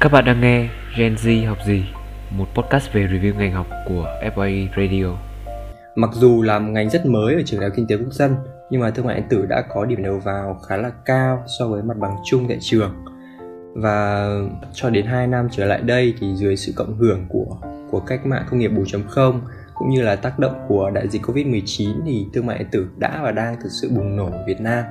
Các bạn đang nghe Gen Z học gì? Một podcast về review ngành học của FYE Radio. Mặc dù là một ngành rất mới ở trường đại học kinh tế quốc dân, nhưng mà thương mại điện tử đã có điểm đầu vào khá là cao so với mặt bằng chung tại trường. Và cho đến 2 năm trở lại đây thì dưới sự cộng hưởng của của cách mạng công nghiệp 4.0 cũng như là tác động của đại dịch Covid-19 thì thương mại điện tử đã và đang thực sự bùng nổ ở Việt Nam.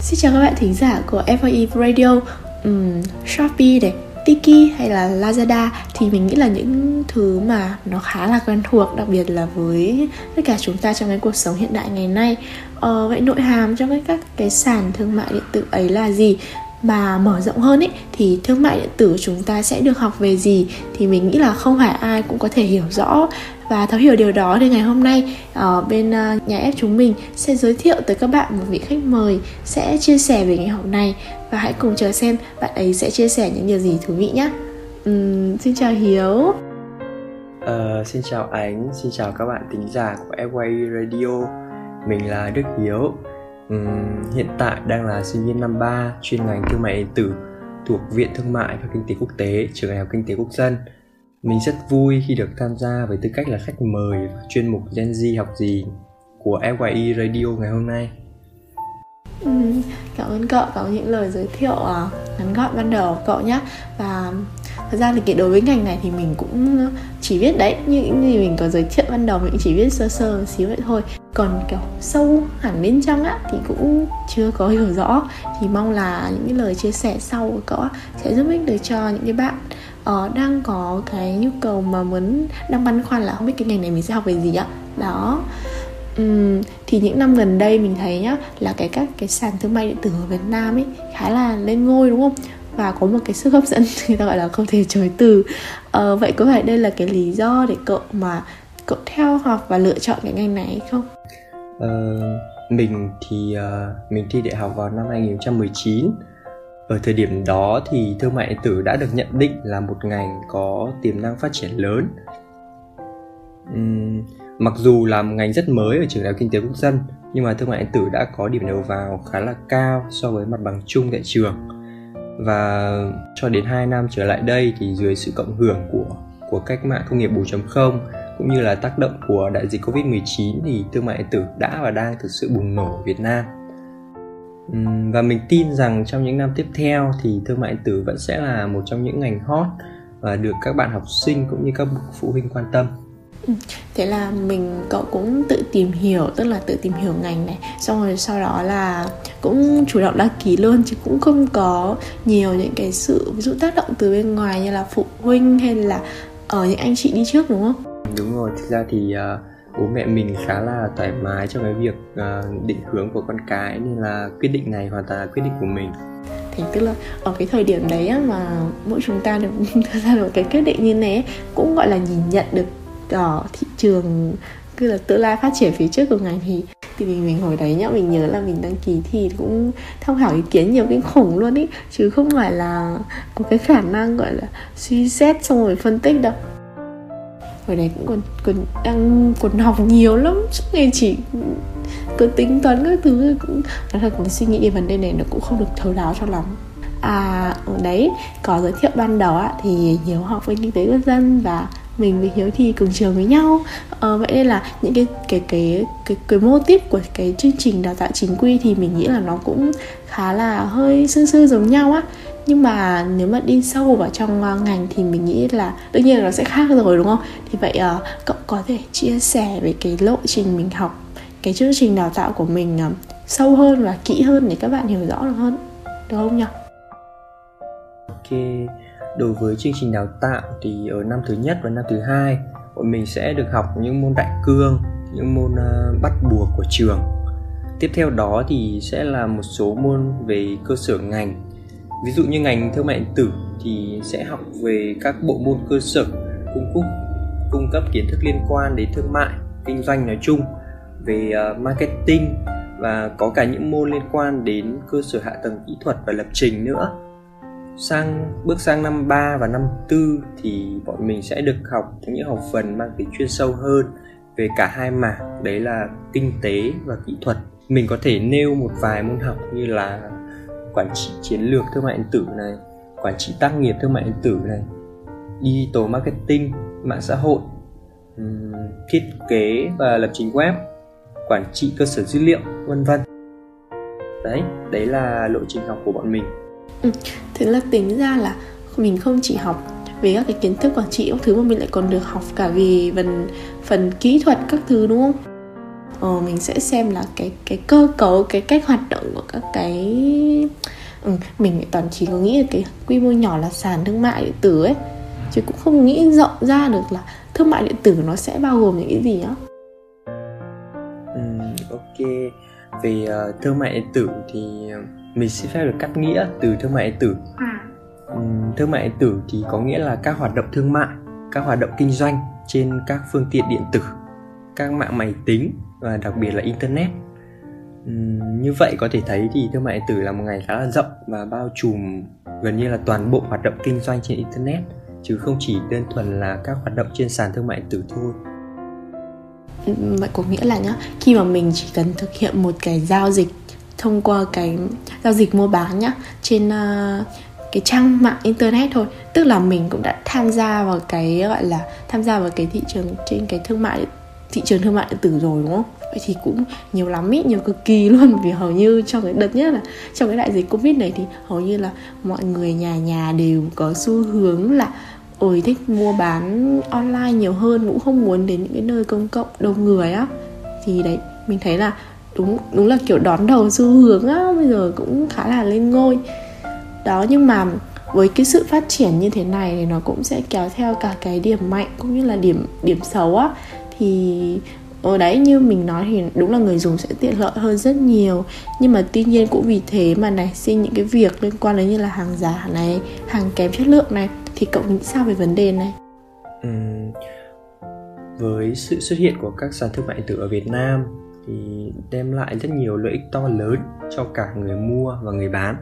Xin chào các bạn thính giả của FYE Radio um, Shopee này, Tiki hay là Lazada thì mình nghĩ là những thứ mà nó khá là quen thuộc đặc biệt là với tất cả chúng ta trong cái cuộc sống hiện đại ngày nay. Ờ, vậy nội hàm trong cái các cái sàn thương mại điện tử ấy là gì? Mà mở rộng hơn ấy thì thương mại điện tử chúng ta sẽ được học về gì? Thì mình nghĩ là không phải ai cũng có thể hiểu rõ và thấu hiểu điều đó thì ngày hôm nay ở bên ờ, nhà ép chúng mình sẽ giới thiệu tới các bạn một vị khách mời sẽ chia sẻ về ngày học này và hãy cùng chờ xem bạn ấy sẽ chia sẻ những điều gì thú vị nhé uhm, xin chào hiếu. Uh, xin chào ánh xin chào các bạn tính giả của Airway Radio. Mình là đức hiếu. Uhm, hiện tại đang là sinh viên năm 3 chuyên ngành thương mại điện tử thuộc viện thương mại và kinh tế quốc tế trường đại học kinh tế quốc dân mình rất vui khi được tham gia với tư cách là khách mời chuyên mục Gen Z học gì của FYI Radio ngày hôm nay. Ừ, cảm ơn cậu, có những lời giới thiệu à, ngắn gọn ban đầu của cậu nhé Và thật ra thì đối với ngành này thì mình cũng chỉ biết đấy như những gì mình có giới thiệu ban đầu mình chỉ biết sơ sơ một xíu vậy thôi. Còn kiểu sâu hẳn bên trong á thì cũng chưa có hiểu rõ. Thì mong là những cái lời chia sẻ sau của cậu á, sẽ giúp ích được cho những cái bạn uh, đang có cái nhu cầu mà muốn đang băn khoăn là không biết cái ngành này mình sẽ học về gì ạ? Đó. Um, thì những năm gần đây mình thấy nhá là cái các cái sàn thương mại điện tử ở Việt Nam ấy khá là lên ngôi đúng không? Và có một cái sức hấp dẫn người ta gọi là không thể chối từ. Uh, vậy có phải đây là cái lý do để cậu mà cậu theo học và lựa chọn cái ngành này hay không? Uh, mình thì uh, mình thi đại học vào năm 2019 ở thời điểm đó thì thương mại điện tử đã được nhận định là một ngành có tiềm năng phát triển lớn. Uhm, mặc dù là một ngành rất mới ở trường đại học kinh tế quốc dân nhưng mà thương mại điện tử đã có điểm đầu vào khá là cao so với mặt bằng chung tại trường. Và cho đến 2 năm trở lại đây thì dưới sự cộng hưởng của của cách mạng công nghiệp 4.0 cũng như là tác động của đại dịch Covid-19 thì thương mại điện tử đã và đang thực sự bùng nổ ở Việt Nam và mình tin rằng trong những năm tiếp theo thì thương mại điện tử vẫn sẽ là một trong những ngành hot và được các bạn học sinh cũng như các phụ huynh quan tâm. Ừ, thế là mình cậu cũng tự tìm hiểu tức là tự tìm hiểu ngành này. Xong rồi sau đó là cũng chủ động đăng ký luôn chứ cũng không có nhiều những cái sự ví dụ tác động từ bên ngoài như là phụ huynh hay là ở những anh chị đi trước đúng không? Đúng rồi thực ra thì uh, bố mẹ mình khá là thoải mái trong cái việc uh, định hướng của con cái nên là quyết định này hoàn toàn là quyết định của mình. Thì tức là ở cái thời điểm đấy á, mà mỗi chúng ta được đưa ra được cái quyết định như này cũng gọi là nhìn nhận được ở thị trường cứ là tương lai phát triển phía trước của ngành thì thì mình mình hồi đấy nhá mình nhớ là mình đăng ký thì cũng tham khảo ý kiến nhiều kinh khủng luôn ý chứ không phải là có cái khả năng gọi là suy xét xong rồi phân tích đâu hồi đấy cũng còn còn đang còn học nhiều lắm suốt ngày chỉ cứ tính toán các thứ cũng nói thật mình suy nghĩ về vấn đề này nó cũng không được thấu đáo cho lắm. À đấy có giới thiệu ban đầu á thì hiếu học với kinh tế quốc dân và mình với hiếu thì cùng trường với nhau. Ờ, vậy nên là những cái cái cái cái cái mô típ của cái chương trình đào tạo chính quy thì mình nghĩ là nó cũng khá là hơi sư sư giống nhau á nhưng mà nếu mà đi sâu vào trong ờ, ngành thì mình nghĩ là đương nhiên là nó sẽ khác rồi đúng không? Thì vậy uh, cậu có thể chia sẻ về cái lộ trình mình học cái chương trình đào tạo của mình uh, sâu hơn và kỹ hơn để các bạn hiểu rõ được hơn được không nhỉ? Ok đối với chương trình đào tạo thì ở năm thứ nhất và năm thứ hai bọn mình sẽ được học những môn đại cương những môn uh, bắt buộc của trường. Tiếp theo đó thì sẽ là một số môn về cơ sở ngành ví dụ như ngành thương mại điện tử thì sẽ học về các bộ môn cơ sở cung cấp cung cấp kiến thức liên quan đến thương mại kinh doanh nói chung về uh, marketing và có cả những môn liên quan đến cơ sở hạ tầng kỹ thuật và lập trình nữa. Sang bước sang năm 3 và năm 4 thì bọn mình sẽ được học những học phần mang tính chuyên sâu hơn về cả hai mảng đấy là kinh tế và kỹ thuật. Mình có thể nêu một vài môn học như là quản trị chiến lược thương mại điện tử này quản trị tác nghiệp thương mại điện tử này digital marketing mạng xã hội thiết kế và lập trình web quản trị cơ sở dữ liệu vân vân. Đấy đấy là lộ trình học của bọn mình. Ừ, thế là tính ra là mình không chỉ học về các cái kiến thức quản trị các thứ mà mình lại còn được học cả về phần phần kỹ thuật các thứ đúng không? Ờ, mình sẽ xem là cái cái cơ cấu cái cách hoạt động của các cái ừ, mình toàn chỉ có nghĩ là cái quy mô nhỏ là sàn thương mại điện tử ấy. Chứ cũng không nghĩ rộng ra được là thương mại điện tử nó sẽ bao gồm những cái gì á ừ, ok. Về uh, thương mại điện tử thì mình xin phép được cắt nghĩa từ thương mại điện tử. À. um, thương mại điện tử thì có nghĩa là các hoạt động thương mại các hoạt động kinh doanh trên các phương tiện điện tử các mạng máy tính và đặc biệt là internet. Uhm, như vậy có thể thấy thì thương mại điện tử là một ngành khá là rộng và bao trùm gần như là toàn bộ hoạt động kinh doanh trên internet chứ không chỉ đơn thuần là các hoạt động trên sàn thương mại điện tử thôi. Ừ, vậy có nghĩa là nhá khi mà mình chỉ cần thực hiện một cái giao dịch thông qua cái giao dịch mua bán nhá trên uh, cái trang mạng internet thôi tức là mình cũng đã tham gia vào cái gọi là tham gia vào cái thị trường trên cái thương mại thị trường thương mại điện tử rồi, đúng không? Vậy thì cũng nhiều lắm ý, nhiều cực kỳ luôn. Vì hầu như trong cái đợt nhất là trong cái đại dịch covid này thì hầu như là mọi người nhà nhà đều có xu hướng là, ôi, thích mua bán online nhiều hơn, cũng không muốn đến những cái nơi công cộng đông người á. Thì đấy, mình thấy là đúng đúng là kiểu đón đầu xu hướng á, bây giờ cũng khá là lên ngôi. Đó, nhưng mà với cái sự phát triển như thế này thì nó cũng sẽ kéo theo cả cái điểm mạnh cũng như là điểm điểm xấu á thì ở đấy như mình nói thì đúng là người dùng sẽ tiện lợi hơn rất nhiều. Nhưng mà tuy nhiên cũng vì thế mà nảy sinh những cái việc liên quan đến như là hàng giả này hàng kém chất lượng này thì cậu nghĩ sao về vấn đề này? Uhm, với sự xuất hiện của các sàn thương mại điện tử ở Việt Nam thì đem lại rất nhiều lợi ích to lớn cho cả người mua và người bán.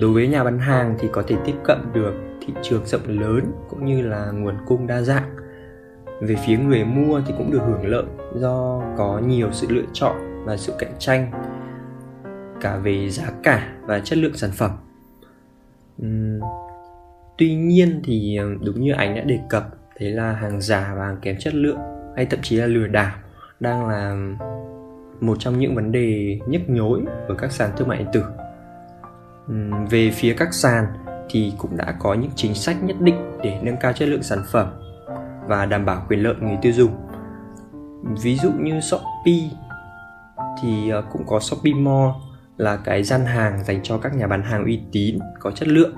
Đối với nhà bán hàng thì có thể tiếp cận được thị trường rộng lớn cũng như là nguồn cung đa dạng về phía người mua thì cũng được hưởng lợi do có nhiều sự lựa chọn và sự cạnh tranh cả về giá cả và chất lượng sản phẩm. Uhm, tuy nhiên thì ờ, đúng như anh đã đề cập thế là hàng giả và hàng kém chất lượng hay thậm chí là lừa đảo đang là một trong những vấn đề nhức nhối ở các sàn thương mại điện tử. Uhm, về phía các sàn thì cũng đã có những chính sách nhất định để nâng cao chất lượng sản phẩm và đảm bảo quyền lợi người tiêu dùng. Ví dụ như shopee thì ờ, cũng có shopee mall là cái gian hàng dành cho các nhà bán hàng uy tín, có chất lượng.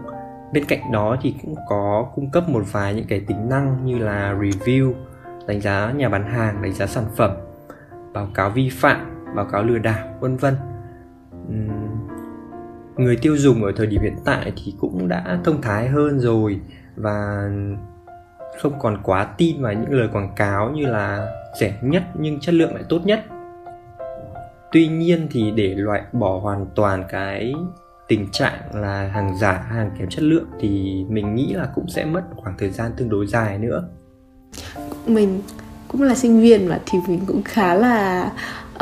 Bên cạnh đó thì cũng có cung cấp một vài những cái tính năng như là review, đánh giá nhà bán hàng, đánh giá sản phẩm, báo cáo vi phạm, báo cáo lừa đảo, vân vân. Người tiêu dùng ở thời điểm hiện tại thì cũng đã thông thái hơn rồi và không còn quá tin vào những lời quảng cáo như là rẻ nhất nhưng chất lượng lại tốt nhất. Tuy nhiên thì để loại bỏ hoàn toàn cái tình trạng là hàng giả hàng kém chất lượng thì mình nghĩ là cũng sẽ mất khoảng thời gian tương đối dài nữa. Mình cũng là sinh viên mà thì mình cũng khá là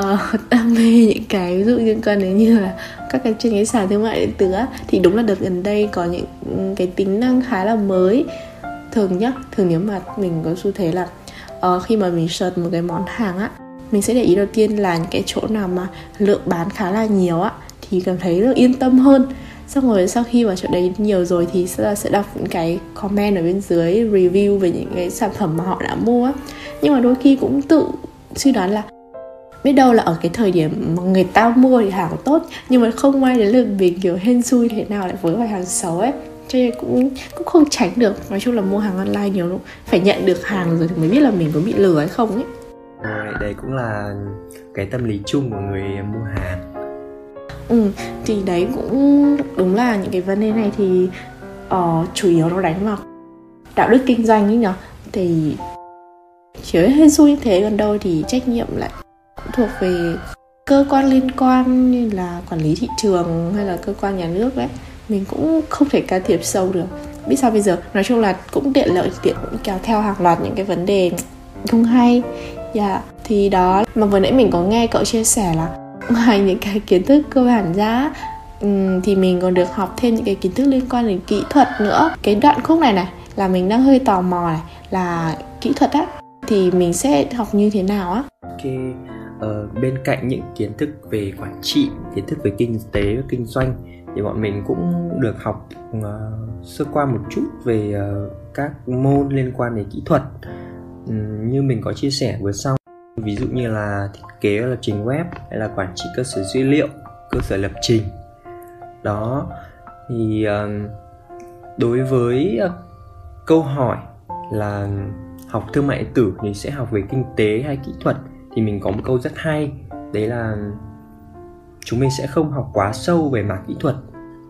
uh, đam mê những cái ví dụ liên quan đến như là các cái trên cái sàn thương mại điện tử á. Thì đúng là đợt gần đây có những ừ, cái tính năng khá là mới thường nhá. Thường nếu mà mình có xu thế là uh, khi mà mình search một cái món hàng á mình sẽ để ý đầu tiên là những cái chỗ nào mà lượng bán khá là nhiều á thì cảm thấy được yên tâm hơn. Xong rồi sau khi vào chỗ đấy nhiều rồi thì sẽ sẽ đọc những cái comment ở bên dưới review về những cái sản phẩm mà họ đã mua á. Nhưng mà đôi khi cũng tự suy đoán là biết đâu là ở cái thời điểm mà người ta mua thì hàng tốt nhưng mà không may đến lượt mình kiểu hên xui thế nào lại với phải hàng xấu ấy cho nên cũng cũng không tránh được. Nói chung là mua hàng online nhiều lúc phải nhận được hàng rồi thì mới biết là mình có bị lừa hay không ấy. À, đây cũng là cái tâm lý chung của người mua hàng. Ừ thì đấy cũng đúng là những cái vấn đề này thì uh, chủ yếu nó đánh vào đạo đức kinh doanh ấy nhở. Thì chỉ hên xui như thế còn đâu thì trách nhiệm lại thuộc về cơ quan liên quan như là quản lý thị trường hay là cơ quan nhà nước đấy mình cũng không thể can thiệp sâu được. Biết sao bây giờ? Nói chung là cũng tiện lợi tiện cũng kéo theo hàng loạt những cái vấn đề không hay. Dạ yeah. thì đó mà vừa nãy mình có nghe cậu chia sẻ là ngoài những cái kiến thức cơ bản ra thì mình còn được học thêm những cái kiến thức liên quan đến kỹ thuật nữa. Cái đoạn khúc này này là mình đang hơi tò mò này là kỹ thuật á thì mình sẽ học như thế nào á? Ok ờ, bên cạnh những kiến thức về quản trị kiến thức về kinh tế và kinh doanh thì bọn mình cũng được học uh, sơ qua một chút về uh, các môn liên quan đến kỹ thuật. Um, như mình có chia sẻ vừa sau ví dụ như là thiết kế lập trình web hay là quản trị cơ sở dữ liệu cơ sở lập trình. Đó thì uh, đối với uh, câu hỏi là học thương mại điện tử thì sẽ học về kinh tế hay kỹ thuật thì mình có một câu rất hay đấy là chúng mình sẽ không học quá sâu về mảng kỹ thuật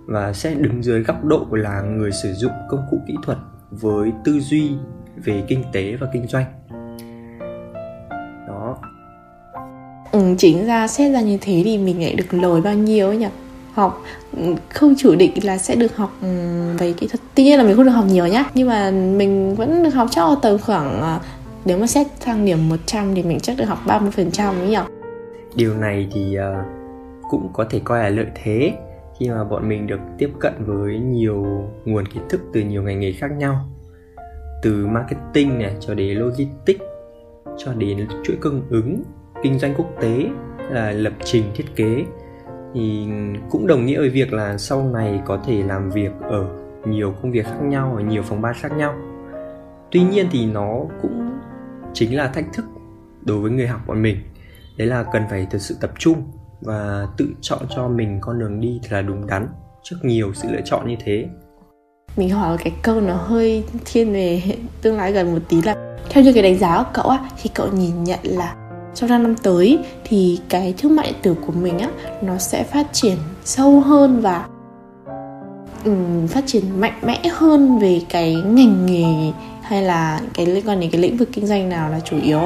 và sẽ đứng dưới góc độ là người sử dụng công cụ kỹ thuật với tư duy về kinh tế và kinh doanh. Đó. Ừ, chính ra xét ra như thế thì mình lại được lời bao nhiêu ấy nhỉ? Học ừ, không chủ định là sẽ được học ừ, về kỹ thuật. Tuy nhiên là mình không được học nhiều nhá. Nhưng mà mình vẫn được học cho tầm khoảng à, nếu mà xét thang điểm 100 thì mình chắc được học 30 phần trăm ấy nhỉ? Điều này thì uh, cũng có thể coi là lợi thế khi mà bọn mình được tiếp cận với nhiều nguồn kiến thức từ nhiều ngành nghề khác nhau. Từ marketing này cho đến logistics, cho đến chuỗi cung ứng, kinh doanh quốc tế, là lập trình thiết kế, thì cũng đồng nghĩa với việc là sau này có thể làm việc ở nhiều công việc khác nhau, ở nhiều phòng ban khác nhau. Tuy nhiên thì nó cũng chính là thách thức đối với người học bọn mình. Đấy là cần phải thực sự tập trung và tự chọn cho mình con đường đi thật là đúng đắn trước nhiều sự lựa chọn như thế. Mình hỏi cái câu nó hơi thiên về tương lai gần một tí là theo như cái đánh giá của cậu á thì cậu nhìn nhận là trong 5 năm tới thì cái thương mại điện tử của mình á nó sẽ phát triển sâu hơn và um, phát triển mạnh mẽ hơn về cái ngành nghề hay là cái liên quan đến cái lĩnh vực kinh doanh nào là chủ yếu?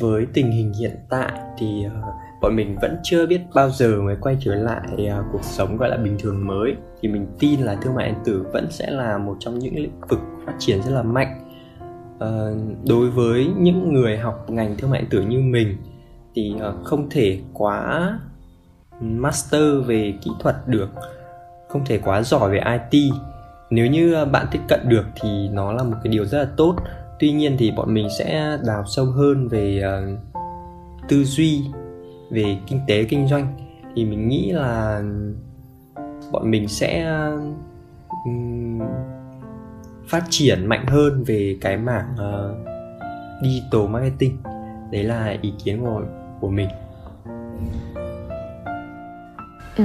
Với tình hình hiện tại thì uh, bọn mình vẫn chưa biết bao giờ mới quay trở lại uh, cuộc sống gọi là bình thường mới. Thì mình tin là thương mại điện tử vẫn sẽ là một trong những lĩnh vực phát triển rất là mạnh. Uh, đối với những người học ngành thương mại điện tử như mình thì uh, không thể quá master về kỹ thuật được không thể quá giỏi về IT nếu như à, bạn tiếp cận được thì nó là một cái điều rất là tốt. Tuy nhiên thì bọn mình sẽ đào sâu hơn về uh, tư duy về kinh tế kinh doanh thì mình nghĩ là bọn mình sẽ um, phát triển mạnh hơn về cái mảng uh, digital marketing. Đấy là ý kiến của của mình. Ừ,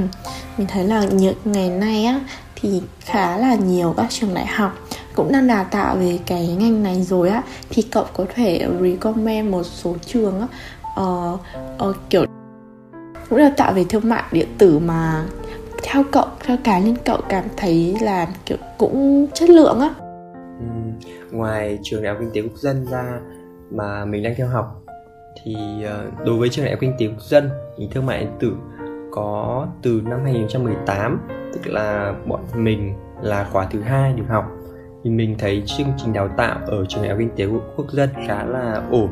mình thấy là những ngày nay á thì khá là nhiều các trường đại học cũng đang đào tạo về cái ngành này rồi á thì cậu có thể recommend một số trường á. Uh, uh, kiểu cũng đào tạo về thương mại điện tử mà theo cậu, theo cá nhân cậu cảm thấy là, kiểu, cũng chất lượng á. Ngoài trường đại học kinh tế quốc dân ra mà mình đang theo học thì ờ, đối với trường đại học kinh tế quốc dân thì thương mại điện tử có từ năm 2018 tức là bọn mình là khóa thứ hai được học. Thì mình thấy chương trình đào tạo ở trường đại học kinh tế quốc dân khá là ổn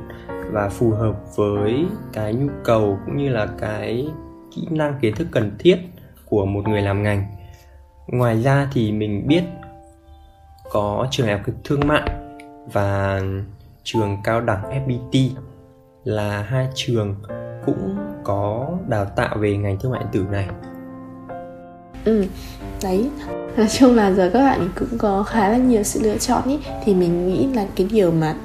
và phù hợp với cái nhu cầu cũng như là cái kỹ năng, kiến thức cần thiết của một người làm ngành. Ngoài ra thì mình biết có trường đại học thương mại và trường cao đẳng FPT là hai trường cũng có đào tạo về ngành thương mại điện tử này. Ừ đấy. Nói chung là giờ các bạn cũng có khá là nhiều sự lựa chọn ý. Thì mình nghĩ là cái điều mà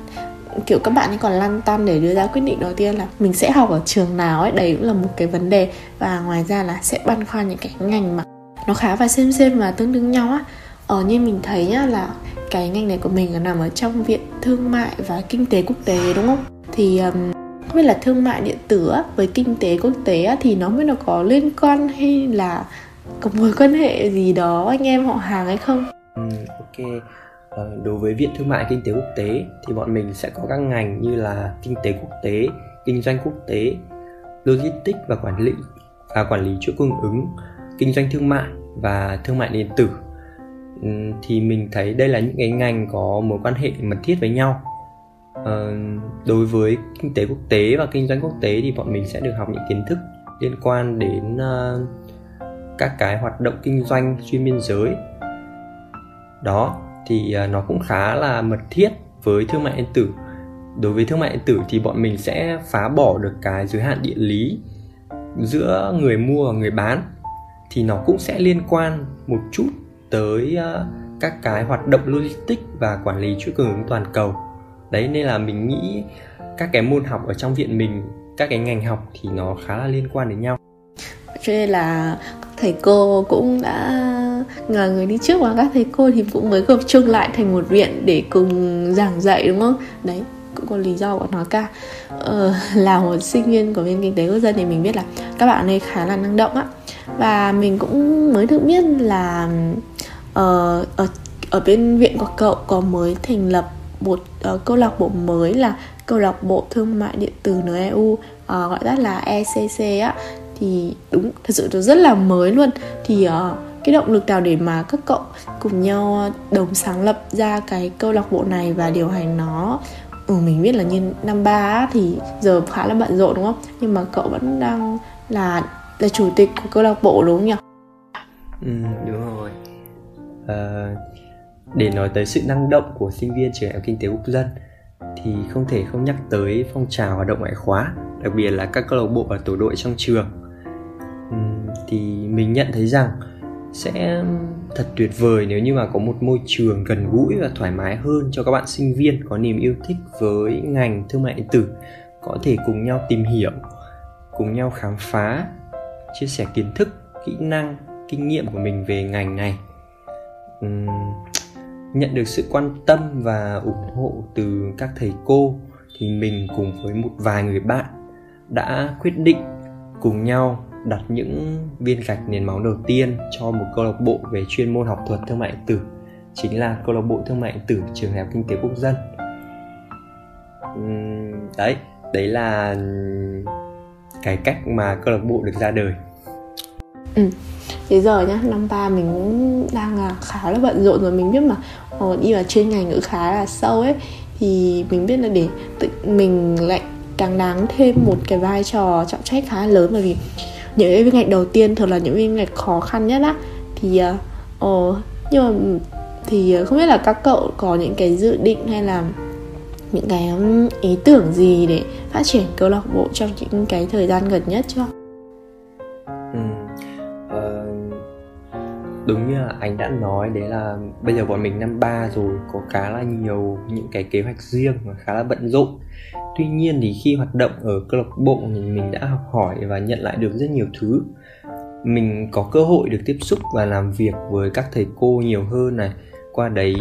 kiểu các bạn ấy còn lăn tăn để đưa ra quyết định đầu tiên là mình sẽ học ở trường nào ấy đấy cũng là một cái vấn đề và ngoài ra là sẽ băn khoăn những cái ngành mà nó khá và xem xem và tương đương nhau á ở như mình thấy nhá là cái ngành này của mình là nằm ở trong viện thương mại và kinh tế quốc tế đúng không thì um, không biết là thương mại điện tử á, với kinh tế quốc tế á, thì nó mới nó có liên quan hay là có mối quan hệ gì đó anh em họ hàng hay không? Ừ, ok. Ờ, đối với viện thương mại kinh tế quốc tế thì bọn mình sẽ có các ngành như là kinh tế quốc tế, kinh doanh quốc tế, logistics và quản lý và quản lý chuỗi cung ứng, kinh doanh thương mại và thương mại điện tử. Ừ, thì mình thấy đây là những cái ngành có mối quan hệ mật thiết với nhau. Ờ, đối với kinh tế quốc tế và kinh doanh quốc tế thì bọn mình sẽ được học những kiến thức liên quan đến uh, các cái hoạt động kinh doanh xuyên biên giới. Đó thì à, nó cũng khá là mật thiết với thương mại điện tử. Đối với thương mại điện tử thì bọn mình sẽ phá bỏ được cái giới hạn địa lý giữa người mua và người bán. Thì nó cũng sẽ liên quan một chút tới à, các cái hoạt động logistics và quản lý chuỗi cung ứng toàn cầu. Đấy, nên là mình nghĩ các cái môn học ở trong viện mình, các cái ngành học thì nó khá là liên quan đến nhau. Cho nên là các thầy cô cũng đã người đi trước và các thầy cô thì cũng mới gộp chung lại thành một viện để cùng giảng dạy đúng không? Đấy cũng có lý do của nó cả. Ờ, là một sinh viên của viên kinh tế quốc dân thì mình biết là các bạn ấy khá là năng động á. Và mình cũng mới được biết là uh, ở ở bên viện của cậu có mới thành lập một uh, câu lạc bộ mới là câu lạc bộ thương mại điện tử NEU uh, ờ, gọi tắt là ECC á. Thì đúng thật sự nó rất là mới luôn. Thì uh, cái động lực nào để mà các cậu cùng nhau ờ, đồng sáng lập ra cái câu lạc bộ này và điều hành nó? Ừ, mình biết là như năm ba thì giờ khá là bận rộn đúng không? Nhưng mà cậu vẫn đang là là chủ tịch của câu lạc bộ đúng không nhỉ? Ừ đúng rồi. À, để nói tới sự năng động của sinh viên trường đại học kinh tế quốc dân thì không thể không nhắc tới phong trào hoạt động ngoại khóa đặc biệt là các câu lạc bộ và tổ đội trong trường. Thì mình nhận thấy rằng sẽ thật tuyệt vời nếu như mà có một môi trường gần gũi và thoải mái hơn cho các bạn sinh viên có niềm yêu thích với ngành thương mại điện tử có thể cùng nhau tìm hiểu cùng nhau khám phá chia sẻ kiến thức kỹ năng kinh nghiệm của mình về ngành này. Uhm, nhận được sự quan tâm và ủng hộ từ các thầy cô thì mình cùng với một vài người bạn đã quyết định cùng nhau đặt những viên gạch nền móng đầu tiên cho một câu lạc bộ về chuyên môn học thuật thương mại điện tử chính là câu lạc bộ thương mại điện tử trường đại học kinh tế quốc dân. Đấy đấy là cái cách mà câu lạc bộ được ra đời. Ừ thế giờ nhá năm ba mình cũng đang là khá là bận rộn rồi mình biết mà uh, đi vào chuyên ngành cũng khá là sâu ấy. Thì mình biết là để tự mình lại càng đáng thêm một cái vai trò trọng trách khá lớn bởi vì những cái viên đầu tiên thường là những viên gạch khó khăn nhất á thì uh, uh, nhưng mà thì ờ, không biết là các cậu có những cái dự định hay là những cái ý tưởng gì để phát triển câu lạc bộ trong những cái thời gian gần nhất chưa? Đúng như là anh đã nói, đấy là bây giờ bọn mình năm ba rồi, có khá là nhiều những cái kế hoạch riêng và khá là bận rộn. Tuy nhiên thì khi hoạt động ở câu lạc bộ thì mình đã học hỏi và nhận lại được rất nhiều thứ. Mình có cơ hội được tiếp xúc và làm việc với các thầy cô nhiều hơn này, qua đấy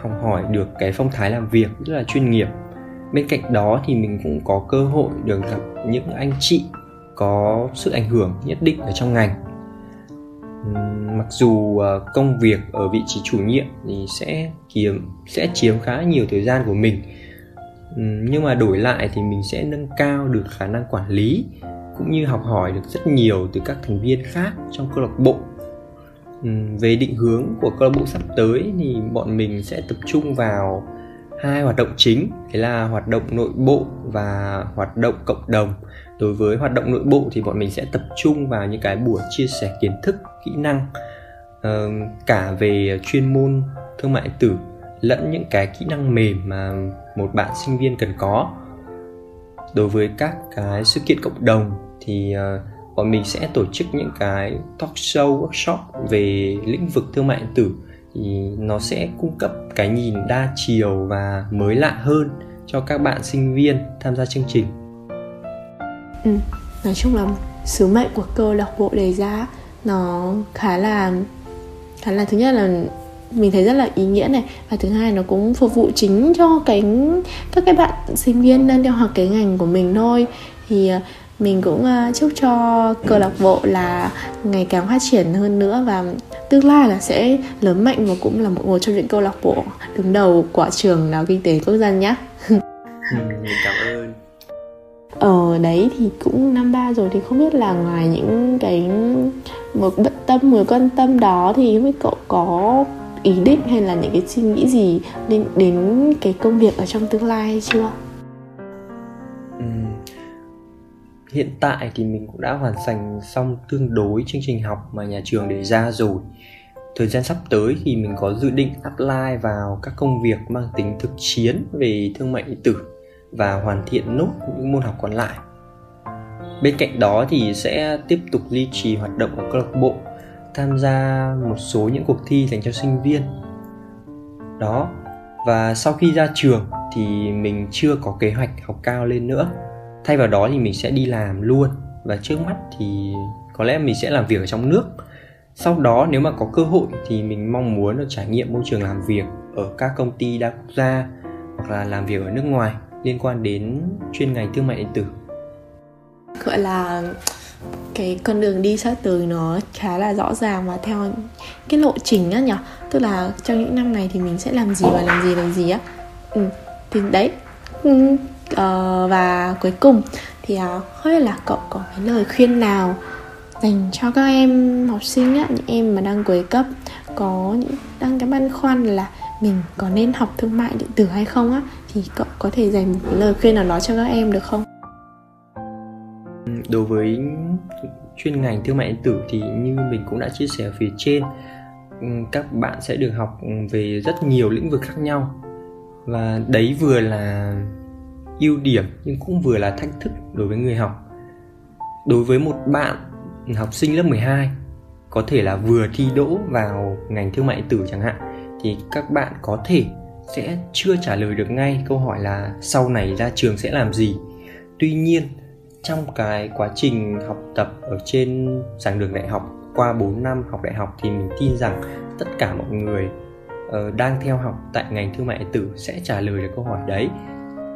học hỏi được cái phong thái làm việc rất là chuyên nghiệp. Bên cạnh đó thì mình cũng có cơ hội được gặp những anh chị có sự ảnh hưởng nhất định ở trong ngành mặc dù ờ, công việc ở vị trí chủ nhiệm thì sẽ kiếm sẽ chiếm khá nhiều thời gian của mình. Nhưng mà đổi lại thì mình sẽ nâng cao được khả năng quản lý cũng như học hỏi được rất nhiều từ các thành viên khác trong câu lạc bộ. Về định hướng của câu lạc bộ sắp tới thì bọn mình sẽ tập trung vào hai hoạt động chính, đấy là hoạt động nội bộ và hoạt động cộng đồng. Đối với hoạt động nội bộ thì bọn mình sẽ tập trung vào những cái buổi chia sẻ kiến thức kỹ năng uh, cả về chuyên môn thương mại tử lẫn những cái kỹ năng mềm mà một bạn sinh viên cần có. Đối với các cái sự kiện cộng đồng thì uh, bọn mình sẽ tổ chức những cái talk show workshop về lĩnh vực thương mại điện tử. Thì nó sẽ cung cấp cái nhìn đa chiều và mới lạ hơn cho các bạn sinh viên tham gia chương trình. Ừ, nói chung là sứ mệnh của câu lạc bộ đề ra nó khá là khá là thứ nhất là mình thấy rất là ý nghĩa này và thứ hai nó cũng phục vụ chính cho cái các cái bạn sinh viên đang theo học cái ngành của mình thôi thì ờ, mình cũng ờ, chúc cho câu lạc bộ là ngày càng phát triển hơn nữa và tương lai là sẽ lớn mạnh và cũng là một, trong những câu lạc bộ đứng đầu của trường nào kinh tế quốc dân nhé. Ừ, mình cảm ơn ở đấy, thì cũng năm ba rồi thì không biết là ngoài những cái một bận tâm một quan tâm đó thì với cậu có ý định hay là những cái suy nghĩ gì đến đến cái công việc ở trong tương lai hay chưa hiện tại thì mình cũng đã hoàn thành xong tương đối chương trình học mà nhà trường đề ra rồi. Thời gian sắp tới thì mình có dự định apply vào các công việc mang tính thực chiến về thương mại điện tử và hoàn thiện nốt những môn học còn lại. Bên cạnh đó thì sẽ tiếp tục duy trì hoạt động ở câu lạc bộ, tham gia một số những cuộc thi dành cho sinh viên. Đó, và sau khi ra trường thì mình chưa có kế hoạch học cao lên nữa. Thay vào đó thì mình sẽ đi làm luôn, và trước mắt thì có lẽ mình sẽ làm việc ở trong nước. Sau đó nếu mà có cơ hội thì mình mong muốn được trải nghiệm môi trường làm việc ở các công ty đa quốc gia hoặc là làm việc ở nước ngoài liên quan đến chuyên ngành thương mại điện tử? Gọi là cái con đường đi sắp tới nó khá là rõ ràng và theo cái lộ trình á nhỉ? Tức là trong những năm này thì mình sẽ làm gì và làm gì làm gì á? Ừ, thì đấy. Ừ, ờ, và cuối cùng thì uh, không biết là cậu có cái lời khuyên nào dành cho các em học sinh á những em mà đang cuối cấp có những đang cái băn khoăn là mình có nên học thương mại điện tử hay không á? Thì cậu có thể dành một cái lời khuyên nào đó cho các em được không? Đối với chuyên ngành thương mại điện tử thì như mình cũng đã chia sẻ ở phía trên ừ, các bạn sẽ được học về rất nhiều lĩnh vực khác nhau. Và đấy vừa là ưu điểm nhưng cũng vừa là thách thức đối với người học. Đối với một bạn học sinh lớp 12 có thể là vừa thi đỗ vào ngành thương mại điện tử chẳng hạn, thì các bạn có thể sẽ chưa trả lời được ngay câu hỏi là sau này ra trường sẽ làm gì. Tuy nhiên trong cái quá trình học tập ở trên giảng đường đại học qua 4 năm học đại học thì mình tin rằng tất cả mọi người uh, đang theo học tại ngành thương mại điện tử sẽ trả lời được câu hỏi đấy.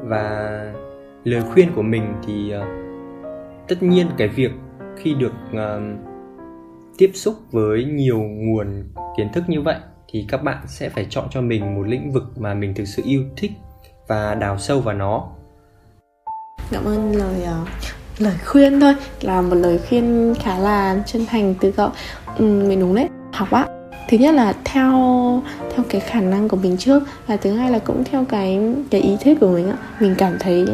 Và lời khuyên của mình thì uh, tất nhiên cái việc khi được uh, tiếp xúc với nhiều nguồn kiến thức như vậy thì các bạn sẽ phải chọn cho mình một lĩnh vực mà mình thực sự yêu thích và đào sâu vào nó. Cảm ơn lời uh, lời khuyên thôi. Là một lời khuyên khá là chân thành từ cậu ừ, mình đúng đấy. Học á thứ nhất là theo theo cái khả năng của mình trước và thứ hai là cũng theo cái cái ý thích của mình á mình cảm thấy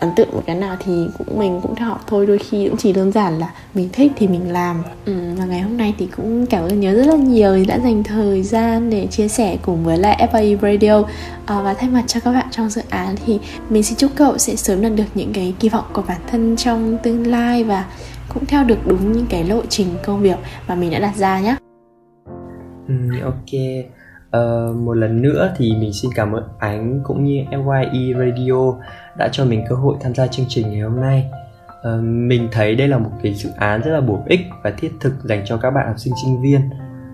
ấn tượng một cái nào thì cũng mình cũng theo học thôi đôi khi cũng chỉ đơn giản là mình thích thì mình làm. Ừ, và ngày hôm nay thì cũng cảm ơn nhớ rất là nhiều đã dành thời gian để chia sẻ cùng với lại FAI Radio. À, và thay mặt cho các bạn trong dự án thì mình xin chúc cậu sẽ sớm đạt được những cái kỳ vọng của bản thân trong tương lai và cũng theo được đúng những cái lộ trình công việc mà mình đã đặt ra nhé. Ừ, ok Uh, một lần nữa thì mình xin cảm ơn Ánh cũng như FYE Radio đã cho mình cơ hội tham gia chương trình ngày hôm nay. Uh, mình thấy đây là một cái dự án rất là bổ ích và thiết thực dành cho các bạn học sinh sinh viên.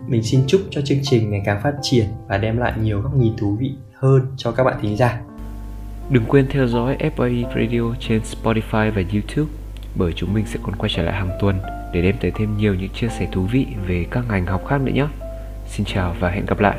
Mình xin chúc cho chương trình ngày càng phát triển và đem lại nhiều góc nhìn thú vị hơn cho các bạn thính giả. Đừng quên theo dõi FYE Radio trên Spotify và YouTube bởi chúng mình sẽ còn quay trở lại hàng tuần để đem tới thêm nhiều những chia sẻ thú vị về các ngành học khác nữa nhé. Xin chào và hẹn gặp lại.